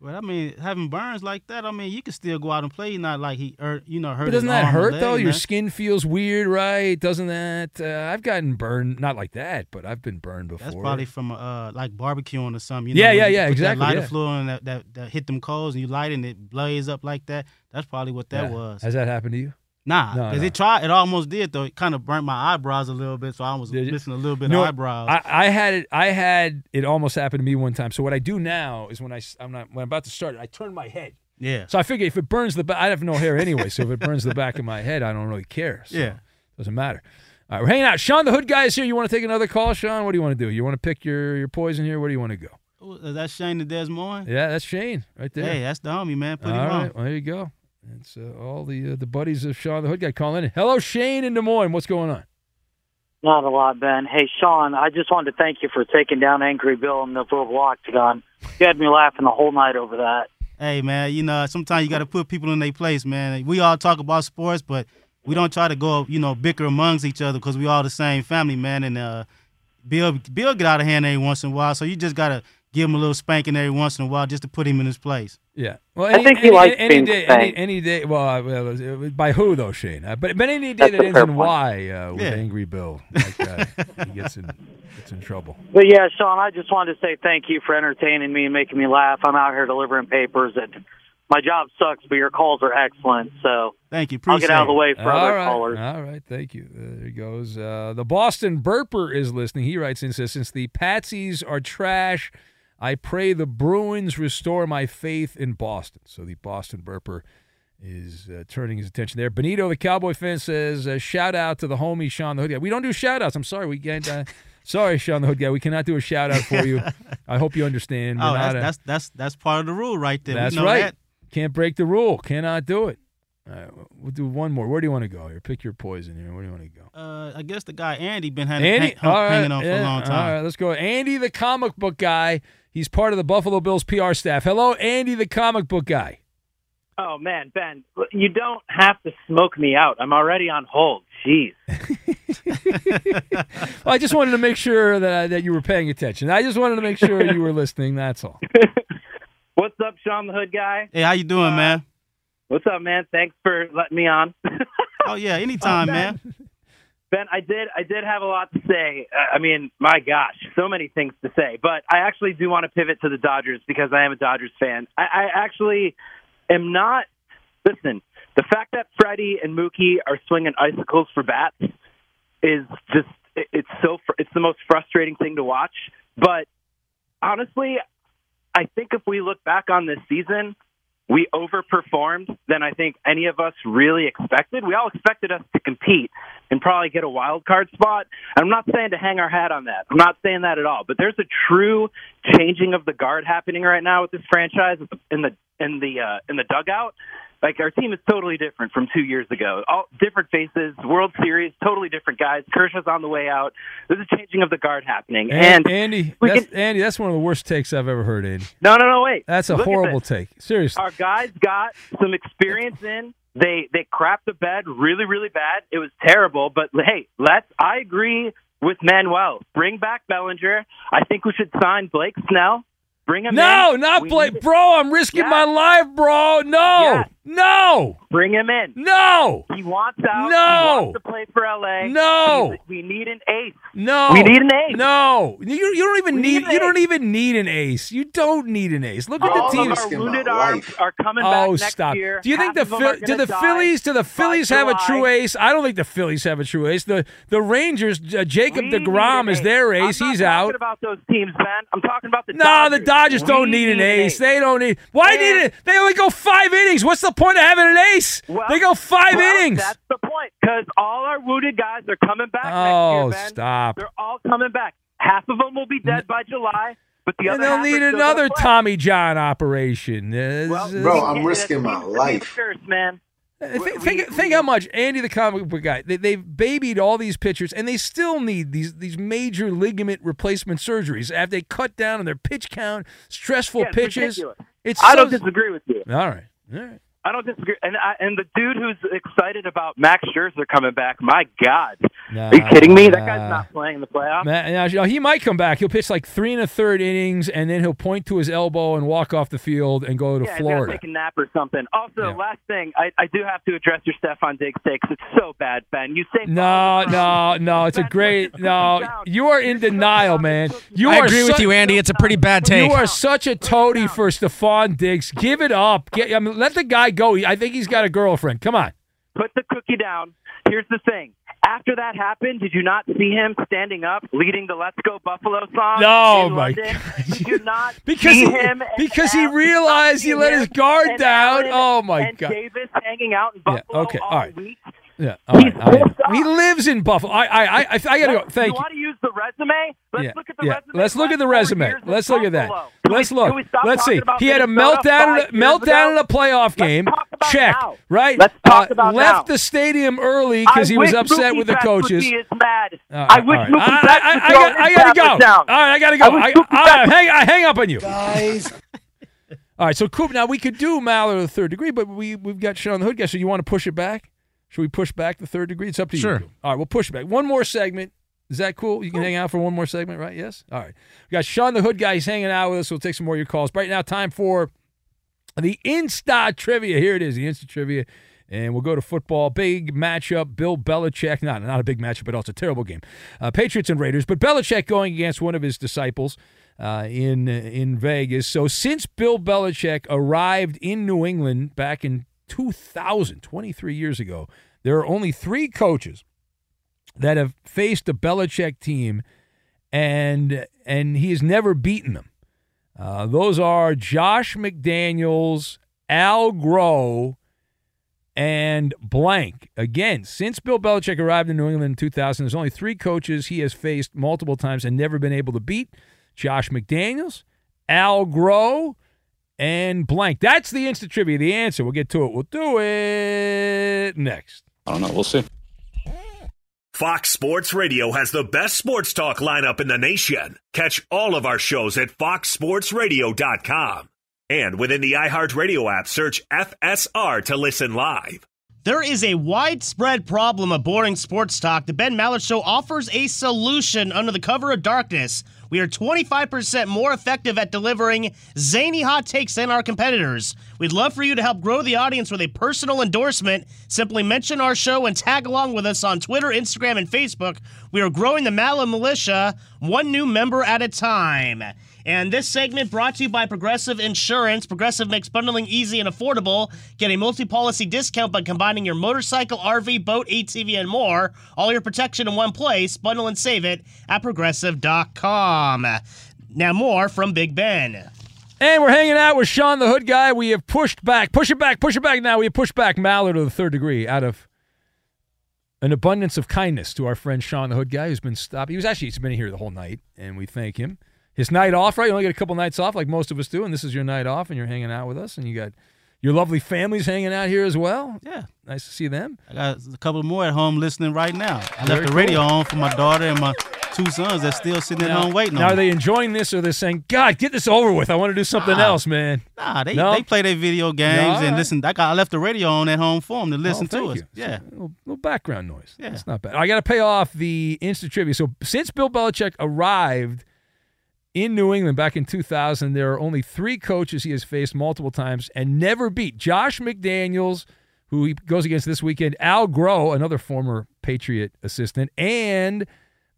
Speaker 7: Well, I mean, having burns like that, I mean, you can still go out and play. Not like he, hurt, you know, hurt.
Speaker 1: But doesn't that hurt though? Your skin feels weird, right? Doesn't that? Uh, I've gotten burned, not like that, but I've been burned before.
Speaker 7: That's probably from uh like barbecuing or something. You
Speaker 1: Yeah,
Speaker 7: know,
Speaker 1: yeah, yeah, exactly,
Speaker 7: That lighter
Speaker 1: yeah.
Speaker 7: fluid and that, that that hit them coals and you light and it blaze up like that. That's probably what that
Speaker 1: Yeah.
Speaker 7: was.
Speaker 1: Has that happened to you?
Speaker 7: Nah, because
Speaker 1: no.
Speaker 7: it tried. It almost did though. It kind of burnt my eyebrows a little bit, so I was missing a little bit
Speaker 1: know
Speaker 7: of eyebrows.
Speaker 1: I, I had it. I had it almost happen to me one time. So what I do now is when I am not when I'm about to start, I turn my head.
Speaker 7: Yeah.
Speaker 1: So I figure if it burns the back, I have no hair anyway. So if it burns the back of my head, I don't really care. So
Speaker 7: Yeah.
Speaker 1: doesn't matter. All right, we're hanging out. Sean, the Hood guy is here. You want to take another call, Sean? What do you want to do? You want to pick your your poison here? Where do you want to go?
Speaker 7: Is that Shane the Des Moines?
Speaker 1: Yeah, that's Shane right there.
Speaker 7: Hey, that's the homie, man. Put
Speaker 1: all
Speaker 7: him on.
Speaker 1: right, well, there you go. It's uh, all the uh, the buddies of Sean the Hood guy calling in. Hello, Shane in Des Moines. What's going on?
Speaker 11: Not a lot, Ben. Hey, Sean, I just wanted to thank you for taking down Angry Bill in the verbal octagon. You had me laughing the whole night over that.
Speaker 7: Hey, man, you know, sometimes you got to put people in their place, man. We all talk about sports, but we don't try to go, you know, bicker amongst each other because we all the same family, man. And uh, Bill, Bill get out of hand every once in a while, so you just got to give him a little spanking every once in a while just to put him in his place.
Speaker 1: Yeah. Well,
Speaker 11: I think he likes
Speaker 1: any
Speaker 11: being
Speaker 1: day, any,
Speaker 11: spanked.
Speaker 1: any day. Well, uh, well, by who though, Shane? Uh, but but any day
Speaker 11: That's
Speaker 1: that
Speaker 11: a
Speaker 1: ends
Speaker 11: fair
Speaker 1: in
Speaker 11: point.
Speaker 1: Y uh, with
Speaker 7: Yeah.
Speaker 1: Angry Bill, like that, he gets in gets in trouble.
Speaker 11: But yeah, Sean, I just wanted to say thank you for entertaining me and making me laugh. I'm out here delivering papers, and my job sucks, but your calls are excellent. So
Speaker 7: Thank you.
Speaker 11: Appreciate I'll get out of the way
Speaker 1: All
Speaker 11: for other
Speaker 1: right.
Speaker 11: callers.
Speaker 1: All right, thank you. Uh, there he goes. Uh, the Boston Burper is listening. He writes in says, "Since the Patsies are trash, I pray the Bruins restore my faith in Boston." So the Boston Burper is uh, turning his attention there. Benito, the Cowboy fan, says, uh, "Shout out to the homie Sean the Hood guy." We don't do shout outs. I'm sorry, we can't. Uh, sorry, Sean the Hood guy. We cannot do a shout out for you. I hope you understand. We're
Speaker 7: Oh, that's,
Speaker 1: a-
Speaker 7: that's that's that's part of the rule right there.
Speaker 1: That's right.
Speaker 7: that.
Speaker 1: Can't break the rule. Cannot do it. All right, we'll do one more. Where do you want to go here? Pick your poison here. Where do you want to go?
Speaker 7: Uh, I guess the guy Andy been hang,
Speaker 1: Andy,
Speaker 7: hang-
Speaker 1: right,
Speaker 7: hanging on for a long time.
Speaker 1: All right, let's go. Andy, the comic book guy. He's part of the Buffalo Bills PR staff. Hello, Andy, the comic book guy.
Speaker 12: Oh man, Ben, you don't have to smoke me out. I'm already on hold. Jeez.
Speaker 1: Well, I just wanted to make sure that uh, that you were paying attention. I just wanted to make sure you were listening. That's all.
Speaker 12: What's up, Sean the Hood guy?
Speaker 7: Hey, how you doing, uh, man?
Speaker 12: What's up, man? Thanks for letting me on.
Speaker 7: Oh yeah, anytime,
Speaker 12: Oh,
Speaker 7: man.
Speaker 12: Ben, I did I did have a lot to say. Uh, I mean, my gosh, so many things to say. But I actually do want to pivot to the Dodgers because I am a Dodgers fan. I, I actually am not. Listen, the fact that Freddie and Mookie are swinging icicles for bats is just it- it's so it's the most frustrating thing to watch. But honestly, I think if we look back on this season, we overperformed than I think any of us really expected. We all expected us to compete and probably get a wild card spot. I'm not saying to hang our hat on that. I'm not saying that at all. But there's a true changing of the guard happening right now with this franchise in the in the uh, in the dugout. Like our team is totally different from two years ago. All different faces, World Series, totally different guys. Kershaw's on the way out. There's a changing of the guard happening.
Speaker 1: And,
Speaker 12: And,
Speaker 1: Andy, that's,
Speaker 12: can-
Speaker 1: Andy, that's one of the worst takes I've ever heard, Andy.
Speaker 12: no, no, no, wait.
Speaker 1: That's a
Speaker 12: Look
Speaker 1: horrible take. Seriously.
Speaker 12: Our guys got some experience in. They they crapped the bed really really bad. It was terrible, but hey, let's. I agree with Manuel. Bring back Bellinger. I think we should sign Blake Snell. Bring him
Speaker 1: No,
Speaker 12: in.
Speaker 1: not
Speaker 12: We
Speaker 1: Blake. Bro, I'm risking
Speaker 12: Yeah.
Speaker 1: my life, bro. No.
Speaker 12: Yeah.
Speaker 1: No.
Speaker 12: Bring him in.
Speaker 1: No.
Speaker 12: He wants out.
Speaker 1: No.
Speaker 12: He wants to play for LA.
Speaker 1: No.
Speaker 12: He's- we need an ace.
Speaker 1: No.
Speaker 12: We need an ace.
Speaker 1: No. You, you don't even
Speaker 12: We
Speaker 1: need,
Speaker 12: need an
Speaker 1: you don't even need an ace. You don't need an ace. Look at the
Speaker 12: of
Speaker 1: teams.
Speaker 12: our wounded arms are coming back
Speaker 1: Oh,
Speaker 12: next
Speaker 1: stop!
Speaker 12: year.
Speaker 1: Do you think the
Speaker 12: Half of them
Speaker 1: Phil-
Speaker 12: are
Speaker 1: do the Phillies do the Phillies have a true ace? I don't think the Phillies have a true ace. The the Rangers, uh, Jacob
Speaker 12: We need
Speaker 1: deGrom
Speaker 12: an
Speaker 1: is
Speaker 12: ace.
Speaker 1: their
Speaker 12: I'm
Speaker 1: ace.
Speaker 12: not
Speaker 1: He's
Speaker 12: talking
Speaker 1: out.
Speaker 12: about those teams, Ben. I'm talking about the
Speaker 1: No,
Speaker 12: Dodgers.
Speaker 1: the Dodgers don't
Speaker 12: We
Speaker 1: need an ace.
Speaker 12: ace.
Speaker 1: They don't need. Why need it? They only go five innings. What's the point of having an ace?
Speaker 12: Well,
Speaker 1: they go five
Speaker 12: well,
Speaker 1: innings.
Speaker 12: That's the point. Because all our wounded guys are coming back
Speaker 1: Oh,
Speaker 12: next year, oh, Ben.
Speaker 1: stop.
Speaker 12: They're all coming back. Half of them will be dead by July, but the
Speaker 1: and
Speaker 12: other
Speaker 1: they'll
Speaker 12: half
Speaker 1: need another. Tommy John operation.
Speaker 12: Well,
Speaker 13: Bro, I'm risking my life.
Speaker 12: First, man.
Speaker 1: Think, think, think how much Andy the comic book guy they, they've babied all these pitchers and they still need these these major ligament replacement surgeries after they cut down on their pitch count, stressful
Speaker 12: Yeah, it's
Speaker 1: pitches.
Speaker 12: ridiculous.
Speaker 1: It's
Speaker 12: I
Speaker 1: so-
Speaker 12: don't disagree with you.
Speaker 1: All right, all right.
Speaker 12: I don't disagree. And I, and the dude who's excited about Max Scherzer coming back, my God, are you kidding me? That guy's not playing in the playoffs.
Speaker 1: Man, now, you know, he might come back. He'll pitch like three and a third innings, and then he'll point to his elbow and walk off the field and go to
Speaker 12: yeah,
Speaker 1: Florida.
Speaker 12: gotta take a nap or something. Also,
Speaker 1: Yeah.
Speaker 12: last thing, I, I do have to address your Stefon Diggs takes. It's so bad, Ben. You say
Speaker 1: No, no, no. It's a great no. You are in denial, man. You
Speaker 10: I
Speaker 1: are
Speaker 10: agree with you, Andy. It's a pretty bad take.
Speaker 1: You are such a toady for Stefon Diggs. Give it up. Get, I mean, let the guy go. I think he's got a girlfriend. Come on.
Speaker 12: put the cookie down. Here's the thing. After that happened, did you not see him standing up, leading the "Let's Go Buffalo" song?
Speaker 1: No,
Speaker 12: in oh
Speaker 1: my
Speaker 12: London? Did you not
Speaker 1: Because
Speaker 12: see
Speaker 1: he,
Speaker 12: him?
Speaker 1: because he realized he let his guard down.
Speaker 12: Allen
Speaker 1: Oh my
Speaker 12: and
Speaker 1: god.
Speaker 12: Davis hanging out in
Speaker 1: Yeah.
Speaker 12: Buffalo
Speaker 1: Okay.
Speaker 12: all
Speaker 1: All right.
Speaker 12: week.
Speaker 1: Yeah. All right.
Speaker 12: He's
Speaker 1: all right. He lives in Buffalo. I. I. I. I, gotta go. Thank
Speaker 12: you.
Speaker 1: you.
Speaker 12: want to use the resume? Let's
Speaker 1: yeah,
Speaker 12: look at the
Speaker 1: yeah.
Speaker 12: resume.
Speaker 1: Let's look at the resume. Let's look at that.
Speaker 12: Buffalo. Can we-
Speaker 1: Let's look.
Speaker 12: can we stop
Speaker 1: Let's see. He had a meltdown.
Speaker 12: five
Speaker 1: In a,
Speaker 12: years
Speaker 1: meltdown in a playoff game.
Speaker 12: Talk about
Speaker 1: Check.
Speaker 12: now.
Speaker 1: Right.
Speaker 12: Let's talk
Speaker 1: Uh,
Speaker 12: about
Speaker 1: left
Speaker 12: now.
Speaker 1: the stadium early because he was upset
Speaker 12: Mookie
Speaker 1: with the coaches.
Speaker 12: Would be mad.
Speaker 1: All right,
Speaker 12: I wish
Speaker 1: all right.
Speaker 12: Mookie
Speaker 1: I, I,
Speaker 12: would
Speaker 1: I, got- I
Speaker 12: his
Speaker 1: gotta go.
Speaker 12: tablets down.
Speaker 1: All right, I gotta go.
Speaker 12: I wish
Speaker 1: I, I, hang, I hang up on you.
Speaker 13: Guys.
Speaker 1: All right, so Coop. Now we could do Maller the third degree, but we we've got Sean the Hood guy. So you want to push it back? Should we push back the third degree? It's up to
Speaker 10: Sure.
Speaker 1: you. Coop. All right, we'll push it back. One more segment. Is that cool? You can hang out for one more segment, right? Yes. All right. We got Sean the Hood guy. He's hanging out with us. We'll take some more of your calls. Right now, time for the Insta trivia. Here it is, the Insta trivia. And we'll go to football. Big matchup. Bill Belichick. Not, not a big matchup, but also a terrible game. Uh, Patriots and Raiders. But Belichick going against one of his disciples uh, in, in Vegas. So since Bill Belichick arrived in New England back in 2000, 23 years ago, there are only three coaches that have faced the Belichick team, and and he has never beaten them. Uh, those are Josh McDaniels, Al Groh, and blank. Again, since Bill Belichick arrived in New England in 2000, there's only three coaches he has faced multiple times and never been able to beat Josh McDaniels, Al Groh, and blank. That's the instant trivia. The answer. We'll get to it. We'll do it next.
Speaker 3: I don't know. We'll see. Fox Sports Radio has the best sports talk lineup in the nation. Catch all of our shows at foxsportsradio.com. And within the iHeartRadio app, search FSR to listen live.
Speaker 6: There is a widespread problem of boring sports talk. The Ben Maller Show offers a solution under the cover of darkness. We are 25% more effective at delivering zany hot takes than our competitors. We'd love for you to help grow the audience with a personal endorsement. Simply mention our show and tag along with us on Twitter, Instagram, and Facebook. We are growing the Maller Militia one new member at a time. And this segment brought to you by Progressive Insurance. Progressive makes bundling easy and affordable. Get a multi policy discount by combining your motorcycle, RV, boat, ATV, and more. All your protection in one place. Bundle and save it at progressive.com. Now, more from Big Ben.
Speaker 1: And we're hanging out with Sean the Hood Guy. We have pushed back, push it back, push it back now. We have pushed back Maller to the third degree out of an abundance of kindness to our friend Sean the Hood Guy, who's been stopped. He was actually he's been here the whole night, and we thank him. His night off, right? You only get a couple nights off, like most of us do, and this is your night off, and you're hanging out with us, and you got your lovely families hanging out here as well.
Speaker 7: Yeah,
Speaker 1: nice to see them.
Speaker 7: I got a couple more at home listening right now. I
Speaker 1: Very
Speaker 7: left the radio
Speaker 1: cool.
Speaker 7: on for my daughter and my two sons that's still sitting at home waiting
Speaker 1: Now, are they enjoying this, or they're saying, "God, get this over with. I want to do something
Speaker 7: Nah.
Speaker 1: else, man."
Speaker 7: Nah, they,
Speaker 1: No?
Speaker 7: they play their video games
Speaker 1: all
Speaker 7: and
Speaker 1: right.
Speaker 7: listen. I got I left the radio on at home for them to oh, listen
Speaker 1: Oh,
Speaker 7: to us.
Speaker 1: you.
Speaker 7: Yeah,
Speaker 1: A little, little background noise.
Speaker 7: Yeah.
Speaker 1: it's not bad. I got to pay off the instant trivia. So since Bill Belichick arrived in New England back in 2000, there are only three coaches he has faced multiple times and never beat. Josh McDaniels, who he goes against this weekend, Al Groh, another former Patriot assistant, and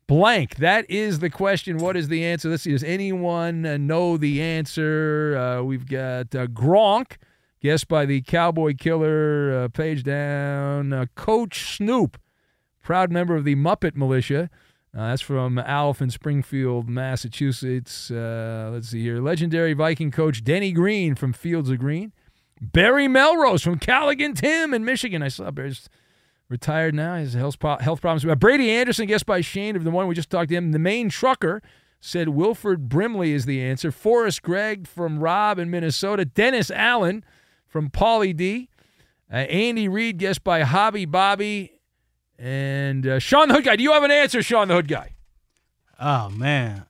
Speaker 1: blank. That is the question. What is the answer? Let's see. Does anyone uh, know the answer? Uh, we've got uh, Gronk, guessed by the Cowboy Killer, uh, page down. Uh, Coach Snoop, proud member of the Muppet Militia. Uh, that's from Alf in Springfield, Massachusetts. Uh, let's see here. Legendary Viking coach Denny Green from Fields of Green. Barry Melrose from Callaghan Tim in Michigan. I saw Barry's retired now. He has health, health problems. Uh, Brady Anderson, guessed by Shane, of the one we just talked to him. The main trucker said Wilford Brimley is the answer. Forrest Gregg from Rob in Minnesota. Dennis Allen from Paulie D. Uh, Andy Reid, guessed by Hobby Bobby. And uh, Sean the Hood Guy. Do you have an answer, Sean the Hood Guy?
Speaker 7: Oh man,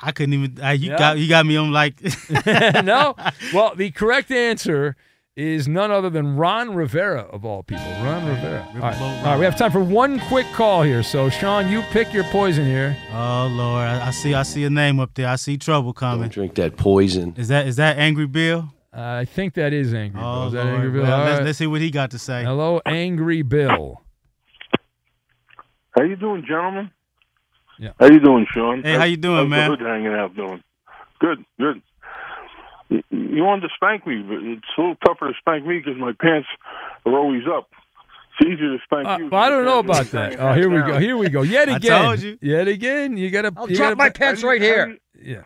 Speaker 7: I couldn't even. Uh, you
Speaker 1: Yeah.
Speaker 7: got you got me on like.
Speaker 1: no. Well, the correct answer is none other than Ron Rivera of all people. Ron Rivera. All right. All right. We have time for one quick call here. So, Sean, you pick your poison here.
Speaker 7: Oh Lord, I, I see I see a name up there. I see trouble coming.
Speaker 14: Drink that poison.
Speaker 7: Is that is that Angry Bill?
Speaker 1: Uh, I think that is Angry Bill.
Speaker 7: Oh
Speaker 1: Is that
Speaker 7: Lord.
Speaker 1: Angry Bill?
Speaker 7: Well,
Speaker 1: All
Speaker 7: let's,
Speaker 1: right.
Speaker 7: let's see what he got to say.
Speaker 1: Hello, Angry Bill.
Speaker 15: How you doing, gentlemen?
Speaker 1: Yeah.
Speaker 15: How you doing, Sean?
Speaker 7: Hey, how you doing,
Speaker 15: How's the
Speaker 7: man?
Speaker 15: Good, hanging out doing? Good, good. You- You wanted to spank me, but it's a little tougher to spank me because my pants are always up. It's easier to spank
Speaker 1: Uh,
Speaker 15: you.
Speaker 1: well, I don't know about that. Oh, here we go. Here we go. Yet
Speaker 15: I
Speaker 1: again.
Speaker 15: told you.
Speaker 1: Yet again. You got to.
Speaker 15: I'll
Speaker 1: you
Speaker 15: drop
Speaker 1: gotta,
Speaker 15: my pants right here.
Speaker 1: Yeah.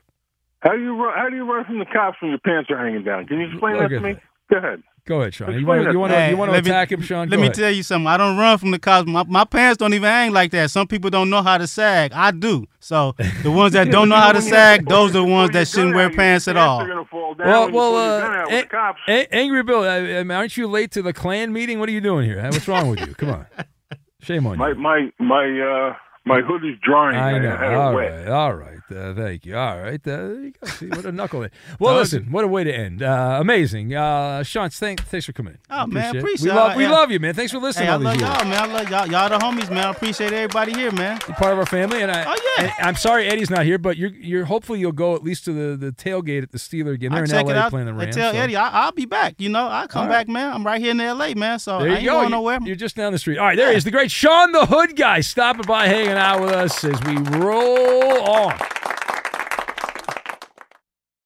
Speaker 15: How do you run? How do you run from the cops when your pants are hanging down? Can you explain
Speaker 1: Look
Speaker 15: that to
Speaker 1: at
Speaker 15: me?
Speaker 1: that.
Speaker 15: Go ahead.
Speaker 1: Go ahead, Sean. You want you want
Speaker 15: to
Speaker 1: to you want to
Speaker 7: let me-
Speaker 1: attack him, Sean?
Speaker 7: Let
Speaker 1: Go
Speaker 7: me
Speaker 1: ahead.
Speaker 7: tell you something. I don't run from the cops. My, my pants don't even hang like that. Some people don't know how to sag. I do. So the ones that don't know how to sag, those are the ones that shouldn't wear pants at all.
Speaker 1: Well, well, uh, A- A- Angry Bill, I, I mean, aren't you late to the Klan meeting? What are you doing here? What's wrong with you? Come on, shame on you.
Speaker 15: My my my uh my hood is drying.
Speaker 1: I know.
Speaker 15: had it
Speaker 1: All
Speaker 15: wet.
Speaker 1: right. All right. Uh, thank you. All right. Uh, you go. See, what a knucklehead. Well, listen, what a way to end. Uh, amazing. Uh, Sean, thanks, thanks for coming in.
Speaker 7: Oh man,
Speaker 1: it.
Speaker 7: appreciate
Speaker 1: We love,
Speaker 7: it.
Speaker 1: we
Speaker 7: Yeah.
Speaker 1: love you, man. Thanks for listening
Speaker 7: Hey, I
Speaker 1: all
Speaker 7: love y'all, man. I love y'all. Y'all the homies, man. I appreciate everybody here, man.
Speaker 1: You're part of our family, and I.
Speaker 7: Oh, yeah.
Speaker 1: I'm sorry Eddie's not here, but you're you're hopefully you'll go at least to the, the tailgate at the Steeler game. They're
Speaker 7: I'll
Speaker 1: in LA
Speaker 7: it out.
Speaker 1: playing the Rams.
Speaker 7: I tell
Speaker 1: so.
Speaker 7: Eddie, I, I'll be back. You know, I'll come
Speaker 1: right.
Speaker 7: back, man. I'm right here in L.A., man. So
Speaker 1: There
Speaker 7: I
Speaker 1: you
Speaker 7: ain't
Speaker 1: go.
Speaker 7: going nowhere.
Speaker 1: You're just down the street. All right, there he is, the great Sean the Hood guy, stopping by, hanging out with us as we roll on.